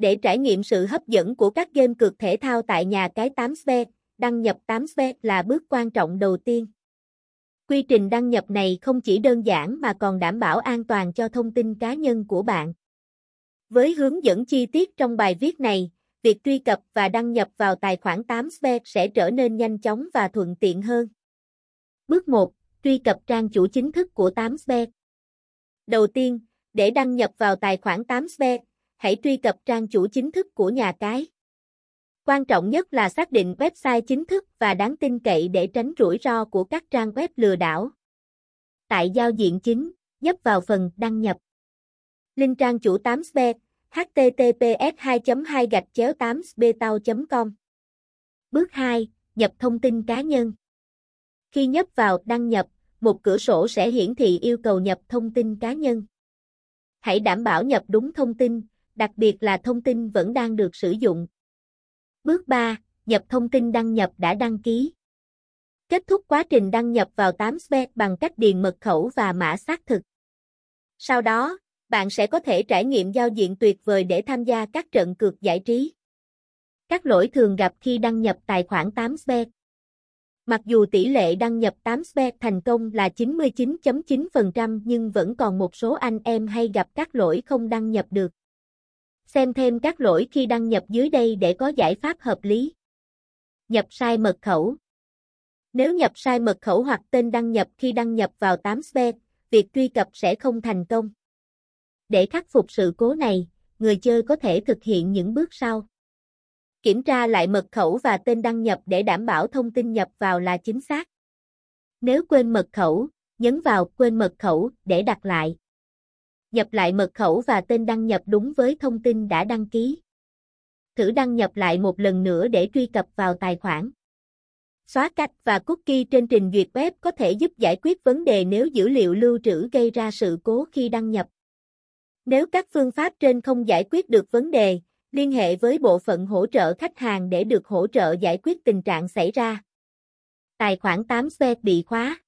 Để trải nghiệm sự hấp dẫn của các game cược thể thao tại nhà cái 8Svet, đăng nhập 8Svet là bước quan trọng đầu tiên. Quy trình đăng nhập này không chỉ đơn giản mà còn đảm bảo an toàn cho thông tin cá nhân của bạn. Với hướng dẫn chi tiết trong bài viết này, việc truy cập và đăng nhập vào tài khoản 8Svet sẽ trở nên nhanh chóng và thuận tiện hơn. Bước 1. Truy cập trang chủ chính thức của 8Svet. Đầu tiên, để đăng nhập vào tài khoản 8Svet, hãy truy cập trang chủ chính thức của nhà cái. Quan trọng nhất là xác định website chính thức và đáng tin cậy để tránh rủi ro của các trang web lừa đảo. Tại giao diện chính, nhấp vào phần đăng nhập. Link trang chủ 8 sb https 2 2 gạch chéo 8 betao com Bước 2. Nhập thông tin cá nhân. Khi nhấp vào đăng nhập, một cửa sổ sẽ hiển thị yêu cầu nhập thông tin cá nhân. Hãy đảm bảo nhập đúng thông tin, đặc biệt là thông tin vẫn đang được sử dụng. Bước 3. Nhập thông tin đăng nhập đã đăng ký. Kết thúc quá trình đăng nhập vào 8Svet bằng cách điền mật khẩu và mã xác thực. Sau đó, bạn sẽ có thể trải nghiệm giao diện tuyệt vời để tham gia các trận cược giải trí. Các lỗi thường gặp khi đăng nhập tài khoản 8Svet Mặc dù tỷ lệ đăng nhập 8Svet thành công là 99.9% nhưng vẫn còn một số anh em hay gặp các lỗi không đăng nhập được. Xem thêm các lỗi khi đăng nhập dưới đây để có giải pháp hợp lý. Nhập sai mật khẩu. Nếu nhập sai mật khẩu hoặc tên đăng nhập khi đăng nhập vào 8Svet, việc truy cập sẽ không thành công. Để khắc phục sự cố này, người chơi có thể thực hiện những bước sau. Kiểm tra lại mật khẩu và tên đăng nhập để đảm bảo thông tin nhập vào là chính xác. Nếu quên mật khẩu, nhấn vào quên mật khẩu để đặt lại nhập lại mật khẩu và tên đăng nhập đúng với thông tin đã đăng ký. Thử đăng nhập lại một lần nữa để truy cập vào tài khoản. Xóa cách và cookie trên trình duyệt web có thể giúp giải quyết vấn đề nếu dữ liệu lưu trữ gây ra sự cố khi đăng nhập. Nếu các phương pháp trên không giải quyết được vấn đề, liên hệ với bộ phận hỗ trợ khách hàng để được hỗ trợ giải quyết tình trạng xảy ra. Tài khoản 8 xe bị khóa.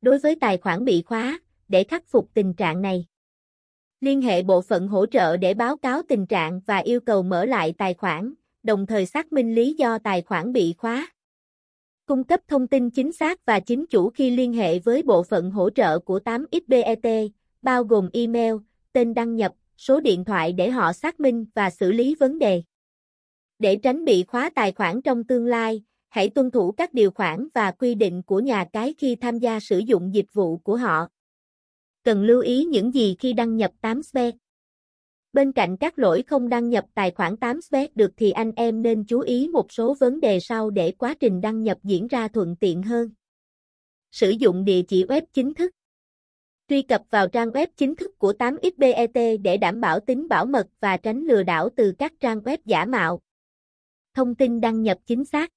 Đối với tài khoản bị khóa, để khắc phục tình trạng này, Liên hệ bộ phận hỗ trợ để báo cáo tình trạng và yêu cầu mở lại tài khoản, đồng thời xác minh lý do tài khoản bị khóa. Cung cấp thông tin chính xác và chính chủ khi liên hệ với bộ phận hỗ trợ của 8XBET, bao gồm email, tên đăng nhập, số điện thoại để họ xác minh và xử lý vấn đề. Để tránh bị khóa tài khoản trong tương lai, hãy tuân thủ các điều khoản và quy định của nhà cái khi tham gia sử dụng dịch vụ của họ cần lưu ý những gì khi đăng nhập 8 Svet. Bên cạnh các lỗi không đăng nhập tài khoản 8 Svet được thì anh em nên chú ý một số vấn đề sau để quá trình đăng nhập diễn ra thuận tiện hơn. Sử dụng địa chỉ web chính thức. Truy cập vào trang web chính thức của 8XBET để đảm bảo tính bảo mật và tránh lừa đảo từ các trang web giả mạo. Thông tin đăng nhập chính xác.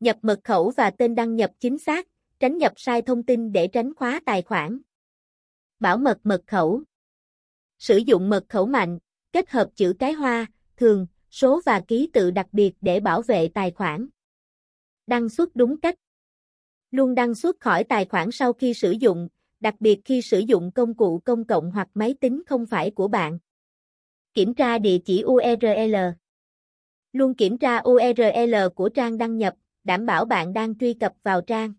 Nhập mật khẩu và tên đăng nhập chính xác, tránh nhập sai thông tin để tránh khóa tài khoản. Bảo mật mật khẩu Sử dụng mật khẩu mạnh, kết hợp chữ cái hoa, thường, số và ký tự đặc biệt để bảo vệ tài khoản. Đăng xuất đúng cách Luôn đăng xuất khỏi tài khoản sau khi sử dụng, đặc biệt khi sử dụng công cụ công cộng hoặc máy tính không phải của bạn. Kiểm tra địa chỉ URL Luôn kiểm tra URL của trang đăng nhập, đảm bảo bạn đang truy cập vào trang